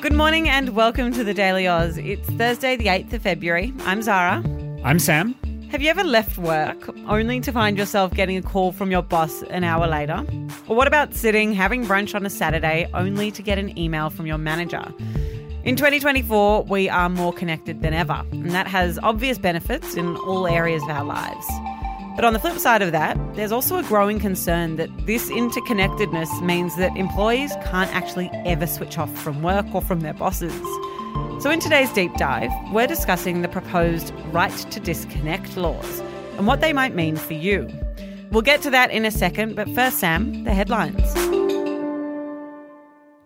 Good morning and welcome to the Daily Aus. It's Thursday, the 8th of February. I'm Zara. I'm Sam. Have you ever left work only to find yourself getting a call from your boss an hour later? Or what about sitting having brunch on a Saturday only to get an email from your manager? In 2024, we are more connected than ever, and that has obvious benefits in all areas of our lives. But on the flip side of that, there's also a growing concern that this interconnectedness means that employees can't actually ever switch off from work or from their bosses. So, in today's deep dive, we're discussing the proposed right to disconnect laws and what they might mean for you. We'll get to that in a second, but first, Sam, the headlines.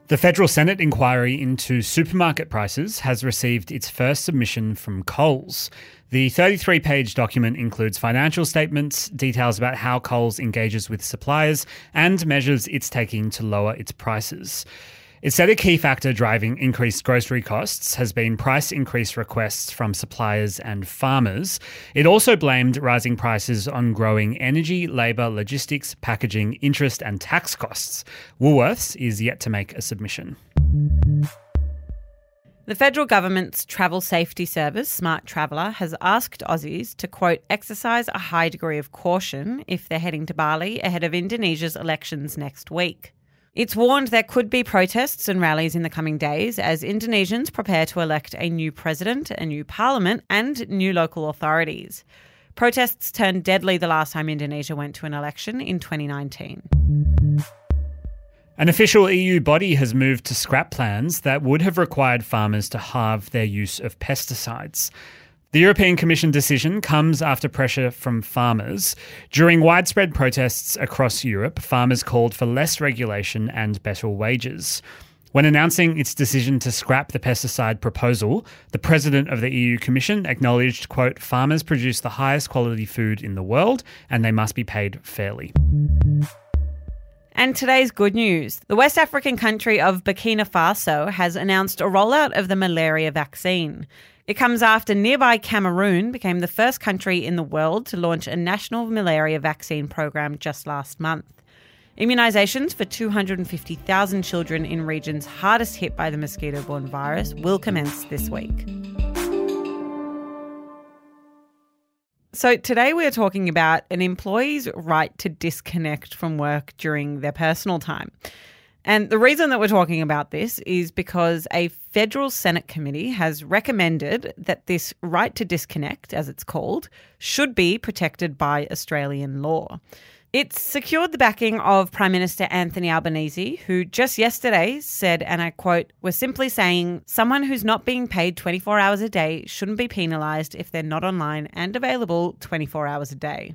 The federal Senate inquiry into supermarket prices has received its first submission from Coles. The 33 page document includes financial statements, details about how Coles engages with suppliers, and measures it's taking to lower its prices. It said a key factor driving increased grocery costs has been price increase requests from suppliers and farmers. It also blamed rising prices on growing energy, labour, logistics, packaging, interest, and tax costs. Woolworths is yet to make a submission. The federal government's travel safety service, Smartraveller, has asked Aussies to, quote, exercise a high degree of caution if they're heading to Bali ahead of Indonesia's elections next week. It's warned there could be protests and rallies in the coming days as Indonesians prepare to elect a new president, a new parliament, and new local authorities. Protests turned deadly the last time Indonesia went to an election in 2019. An official EU body has moved to scrap plans that would have required farmers to halve their use of pesticides. The European Commission decision comes after pressure from farmers. During widespread protests across Europe, farmers called for less regulation and better wages. When announcing its decision to scrap the pesticide proposal, the president of the EU Commission acknowledged, quote, farmers produce the highest quality food in the world and they must be paid fairly. And today's good news. The West African country of Burkina Faso has announced a rollout of the malaria vaccine. It comes after nearby Cameroon became the first country in the world to launch a national malaria vaccine program just last month. Immunisations for 250,000 children in regions hardest hit by the mosquito borne virus will commence this week. So, today we're talking about an employee's right to disconnect from work during their personal time. And the reason that we're talking about this is because a federal Senate committee has recommended that this right to disconnect, as it's called, should be protected by Australian law. It's secured the backing of Prime Minister Anthony Albanese, who just yesterday said, and I quote, We're simply saying someone who's not being paid 24 hours a day shouldn't be penalised if they're not online and available 24 hours a day.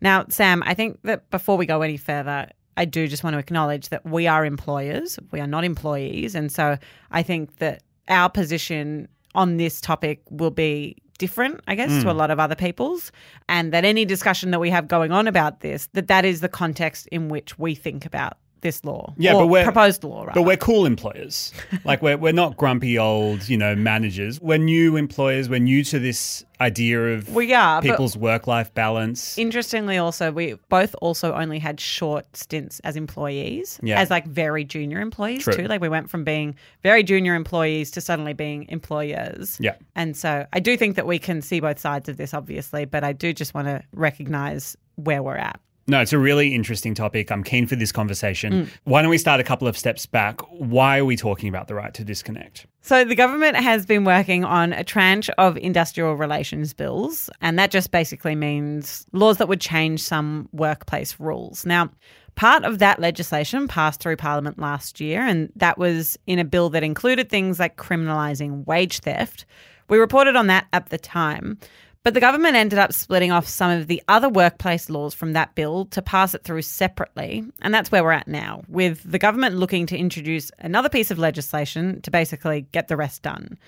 Now, Sam, I think that before we go any further, I do just want to acknowledge that we are employers, we are not employees. And so I think that our position on this topic will be different i guess mm. to a lot of other people's and that any discussion that we have going on about this that that is the context in which we think about this law. Yeah, but we're proposed law, rather. But we're cool employers. like we're we're not grumpy old, you know, managers. We're new employers. We're new to this idea of we are people's work life balance. Interestingly, also we both also only had short stints as employees, yeah. as like very junior employees True. too. Like we went from being very junior employees to suddenly being employers. Yeah, and so I do think that we can see both sides of this, obviously, but I do just want to recognize where we're at. No, it's a really interesting topic. I'm keen for this conversation. Mm. Why don't we start a couple of steps back? Why are we talking about the right to disconnect? So, the government has been working on a tranche of industrial relations bills, and that just basically means laws that would change some workplace rules. Now, part of that legislation passed through Parliament last year, and that was in a bill that included things like criminalising wage theft. We reported on that at the time. But the government ended up splitting off some of the other workplace laws from that bill to pass it through separately. And that's where we're at now, with the government looking to introduce another piece of legislation to basically get the rest done.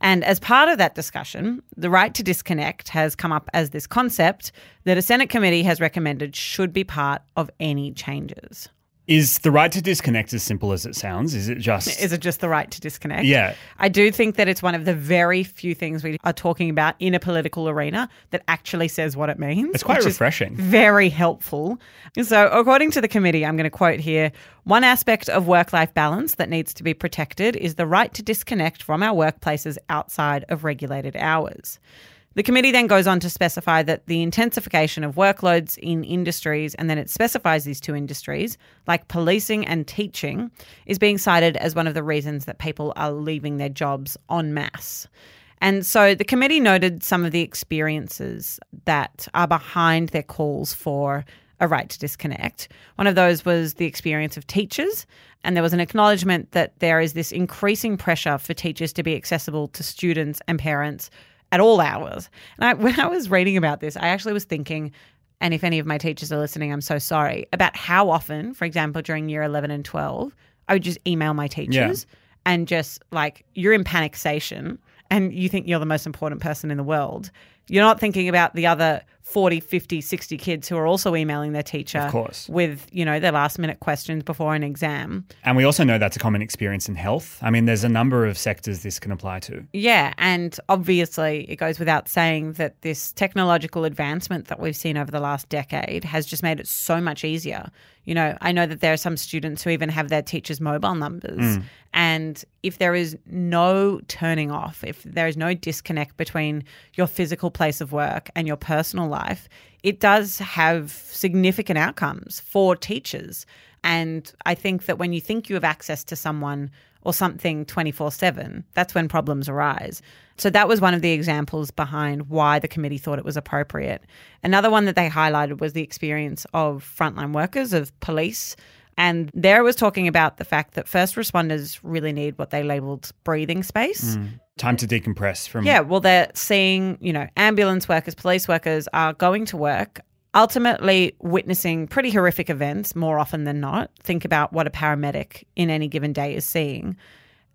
And as part of that discussion, the right to disconnect has come up as this concept that a Senate committee has recommended should be part of any changes. Is the right to disconnect as simple as it sounds? Is it just. Is it just the right to disconnect? Yeah. I do think that it's one of the very few things we are talking about in a political arena that actually says what it means. It's quite which is refreshing. Very helpful. So, according to the committee, I'm going to quote here one aspect of work life balance that needs to be protected is the right to disconnect from our workplaces outside of regulated hours. The committee then goes on to specify that the intensification of workloads in industries, and then it specifies these two industries, like policing and teaching, is being cited as one of the reasons that people are leaving their jobs en masse. And so the committee noted some of the experiences that are behind their calls for a right to disconnect. One of those was the experience of teachers, and there was an acknowledgement that there is this increasing pressure for teachers to be accessible to students and parents at all hours. And I, when I was reading about this, I actually was thinking, and if any of my teachers are listening, I'm so sorry, about how often, for example, during year 11 and 12, I would just email my teachers and just like, you're in panic station and you think you're the most important person in the world. You're not thinking about the other 40, 50, 60 kids who are also emailing their teacher Of course. with, you know, their last minute questions before an exam. And we also know that's a common experience in health. I mean, there's a number of sectors this can apply to. Yeah, and obviously it goes without saying that this technological advancement that we've seen over the last decade has just made it so much easier. You know, I know that there are some students who even have their teachers' mobile numbers. Mm. And if there is no turning off, if there is no disconnect between your physical place of work and your personal life, it does have significant outcomes for teachers. And I think that when you think you have access to someone or something 24 7, that's when problems arise. So that was one of the examples behind why the committee thought it was appropriate. Another one that they highlighted was the experience of frontline workers, of police. And there was talking about the fact that first responders really need what they labeled breathing space. Mm. Time to decompress from. Yeah, well, they're seeing, you know, ambulance workers, police workers are going to work, ultimately witnessing pretty horrific events more often than not. Think about what a paramedic in any given day is seeing.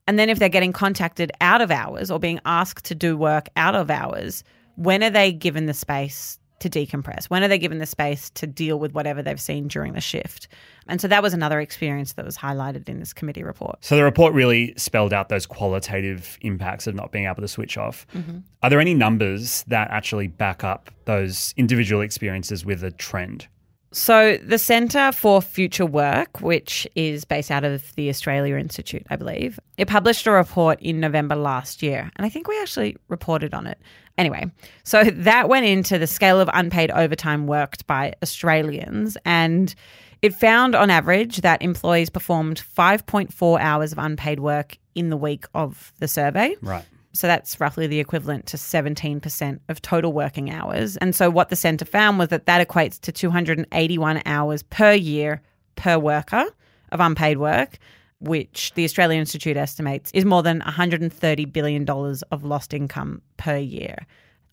And then if they're getting contacted out of hours or being asked to do work out of hours, when are they given the space to decompress? When are they given the space to deal with whatever they've seen during the shift? And so that was another experience that was highlighted in this committee report. So the report really spelled out those qualitative impacts of not being able to switch off. Mm-hmm. Are there any numbers that actually back up those individual experiences with a trend? So, the Centre for Future Work, which is based out of the Australia Institute, I believe, it published a report in November last year. And I think we actually reported on it. Anyway, so that went into the scale of unpaid overtime worked by Australians. And it found on average that employees performed 5.4 hours of unpaid work in the week of the survey. Right. So that's roughly the equivalent to 17% of total working hours. And so what the centre found was that that equates to 281 hours per year per worker of unpaid work, which the Australian Institute estimates is more than $130 billion of lost income per year.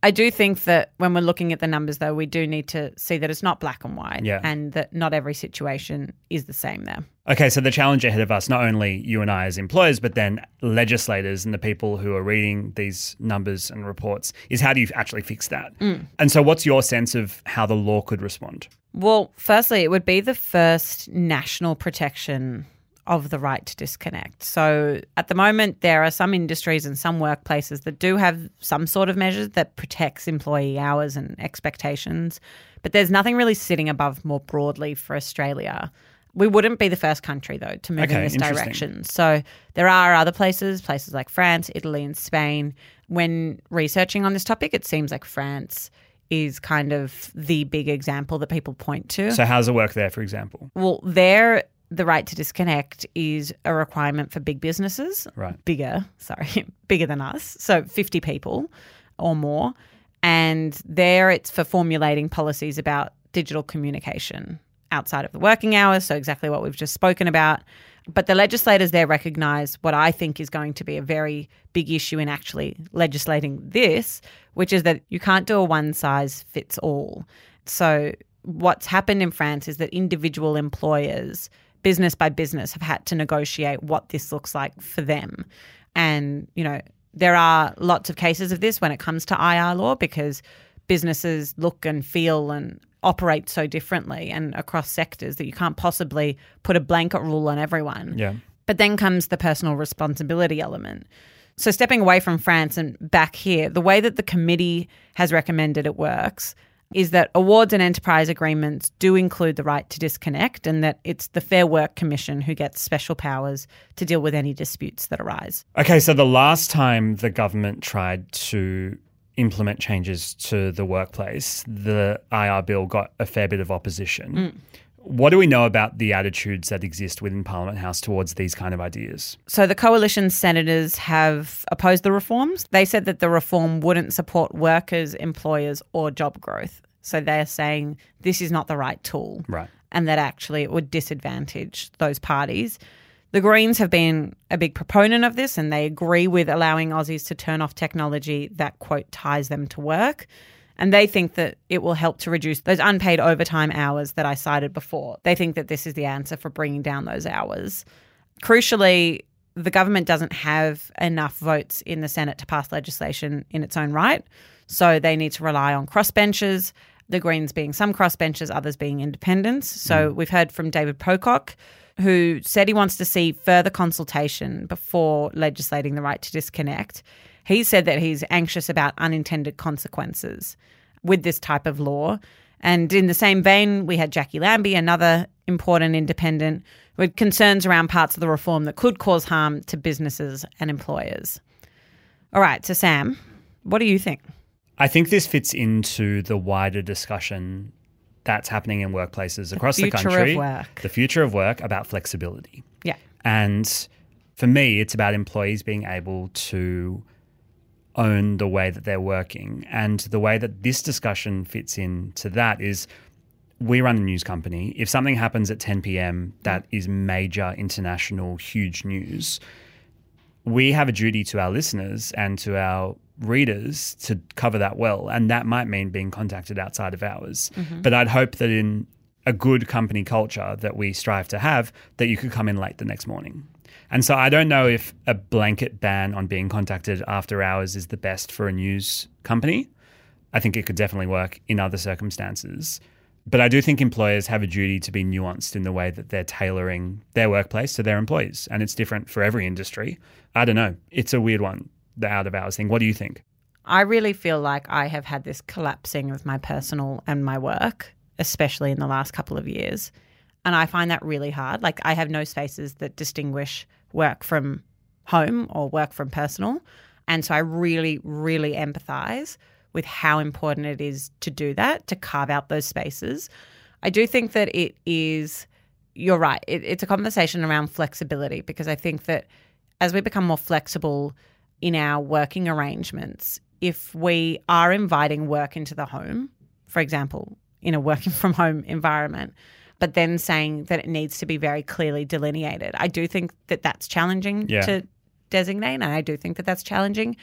I do think that when we're looking at the numbers, though, we do need to see that it's not black and white Yeah. and that not every situation is the same there. Okay, so the challenge ahead of us, not only you and I as employers, but then legislators and the people who are reading these numbers and reports, is how do you actually fix that? Mm. And so, what's your sense of how the law could respond? Well, firstly, it would be the first national protection of the right to disconnect. So at the moment, there are some industries and some workplaces that do have some sort of measures that protects employee hours and expectations, but there's nothing really sitting above more broadly for Australia. We wouldn't be the first country, though, to move Okay, in this direction. So there are other places, places like France, Italy, and Spain. When researching on this topic, it seems like France is kind of the big example that people point to. So, how does it work there, for example? well, there, the right to disconnect is a requirement for big businesses, Right. bigger, sorry, bigger than us, so 50 people or more. And there it's for formulating policies about digital communication outside of the working hours. So, exactly what we've just spoken about. But the legislators there recognise what I think is going to be a very big issue in actually legislating this, which is that you can't do a one size fits all. So, what's happened in France is that individual employers, business by business, have had to negotiate what this looks like for them. And, you know, there are lots of cases of this when it comes to IR law because businesses look and feel and operate so differently and across sectors that you can't possibly put a blanket rule on everyone. Yeah. But then comes the personal responsibility element. So, stepping away from France and back here, the way that the committee has recommended it works is that awards and enterprise agreements do include the right to disconnect, and that it's the Fair Work Commission who gets special powers to deal with any disputes that arise. Okay, so the last time the government tried to implement changes to the workplace, the IR bill got a fair bit of opposition. Mm. What do we know about the attitudes that exist within Parliament House towards these kind of ideas? So the coalition senators have opposed the reforms. They said that the reform wouldn't support workers, employers, or job growth. So they're saying this is not the right tool. Right. And that actually it would disadvantage those parties. The Greens have been a big proponent of this and they agree with allowing Aussies to turn off technology that, quote, ties them to work. And they think that it will help to reduce those unpaid overtime hours that I cited before. They think that this is the answer for bringing down those hours. Crucially, the government doesn't have enough votes in the Senate to pass legislation in its own right. So they need to rely on crossbenchers, the Greens being some crossbenchers, others being independents. So hmm. we've heard from David Pocock, who said he wants to see further consultation before legislating the right to disconnect. He said that he's anxious about unintended consequences with this type of law. And in the same vein, we had Jacqui Lambie, another important independent, with concerns around parts of the reform that could cause harm to businesses and employers. All right, so Sam, what do you think? I think this fits into the wider discussion that's happening in workplaces across the future of country. work. The future of work about flexibility. Yeah. And for me, it's about employees being able to own the way that they're working. And the way that this discussion fits into that is we run a news company. If something happens at 10 p.m. that is major, international, huge news, we have a duty to our listeners and to our readers to cover that well. And that might mean being contacted outside of hours. Mm-hmm. But I'd hope that in a good company culture that we strive to have, that you could come in late the next morning. And so I don't know if a blanket ban on being contacted after hours is the best for a news company. I think it could definitely work in other circumstances. But I do think employers have a duty to be nuanced in the way that they're tailoring their workplace to their employees. And it's different for every industry. I don't know. It's a weird one, the out of hours thing. What do you think? I really feel like I have had this collapsing of my personal and my work, especially in the last couple of years. And I find that really hard. Like, I have no spaces that distinguish work from home or work from personal. And so I really, really empathize with how important it is to do that, to carve out those spaces. I do think that it is, you're right, it, it's a conversation around flexibility because I think that as we become more flexible in our working arrangements, if we are inviting work into the home, for example, in a working from home environment, but then saying that it needs to be very clearly delineated, I do think that that's challenging Yeah. to designate. And I do think that that's challenging.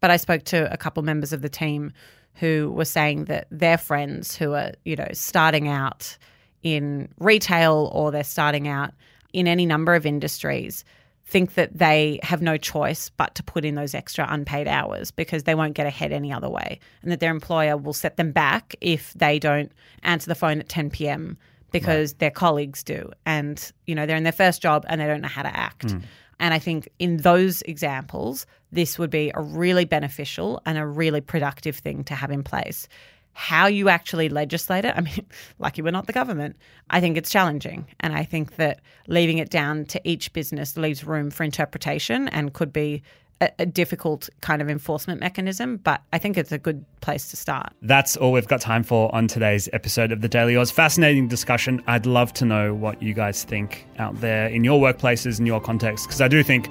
But I spoke to a couple members of the team who were saying that their friends who are, you know, starting out in retail or they're starting out in any number of industries think that they have no choice but to put in those extra unpaid hours because they won't get ahead any other way and that their employer will set them back if they don't answer the phone at 10 p.m. because their colleagues do and you know they're in their first job and they don't know how to act. Hmm. And I think in those examples, this would be a really beneficial and a really productive thing to have in place. How you actually legislate it, I mean, lucky we're not the government. I think it's challenging. And I think that leaving it down to each business leaves room for interpretation and could be a, a difficult kind of enforcement mechanism. But I think it's a good place to start. That's all we've got time for on today's episode of the Daily Aus. Fascinating discussion. I'd love to know what you guys think out there in your workplaces, in your context, because I do think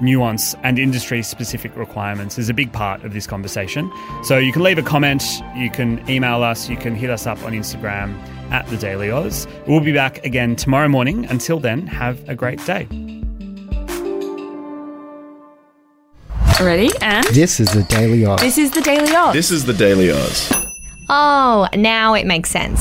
nuance and industry specific requirements is a big part of this conversation. So you can leave a comment, you can email us, you can hit us up on Instagram at the Daily Aus. We'll be back again tomorrow morning. Until then, have a great day. Ready? And This is the Daily Aus. this is the Daily Aus. This is the Daily Aus. Oh, now it makes sense.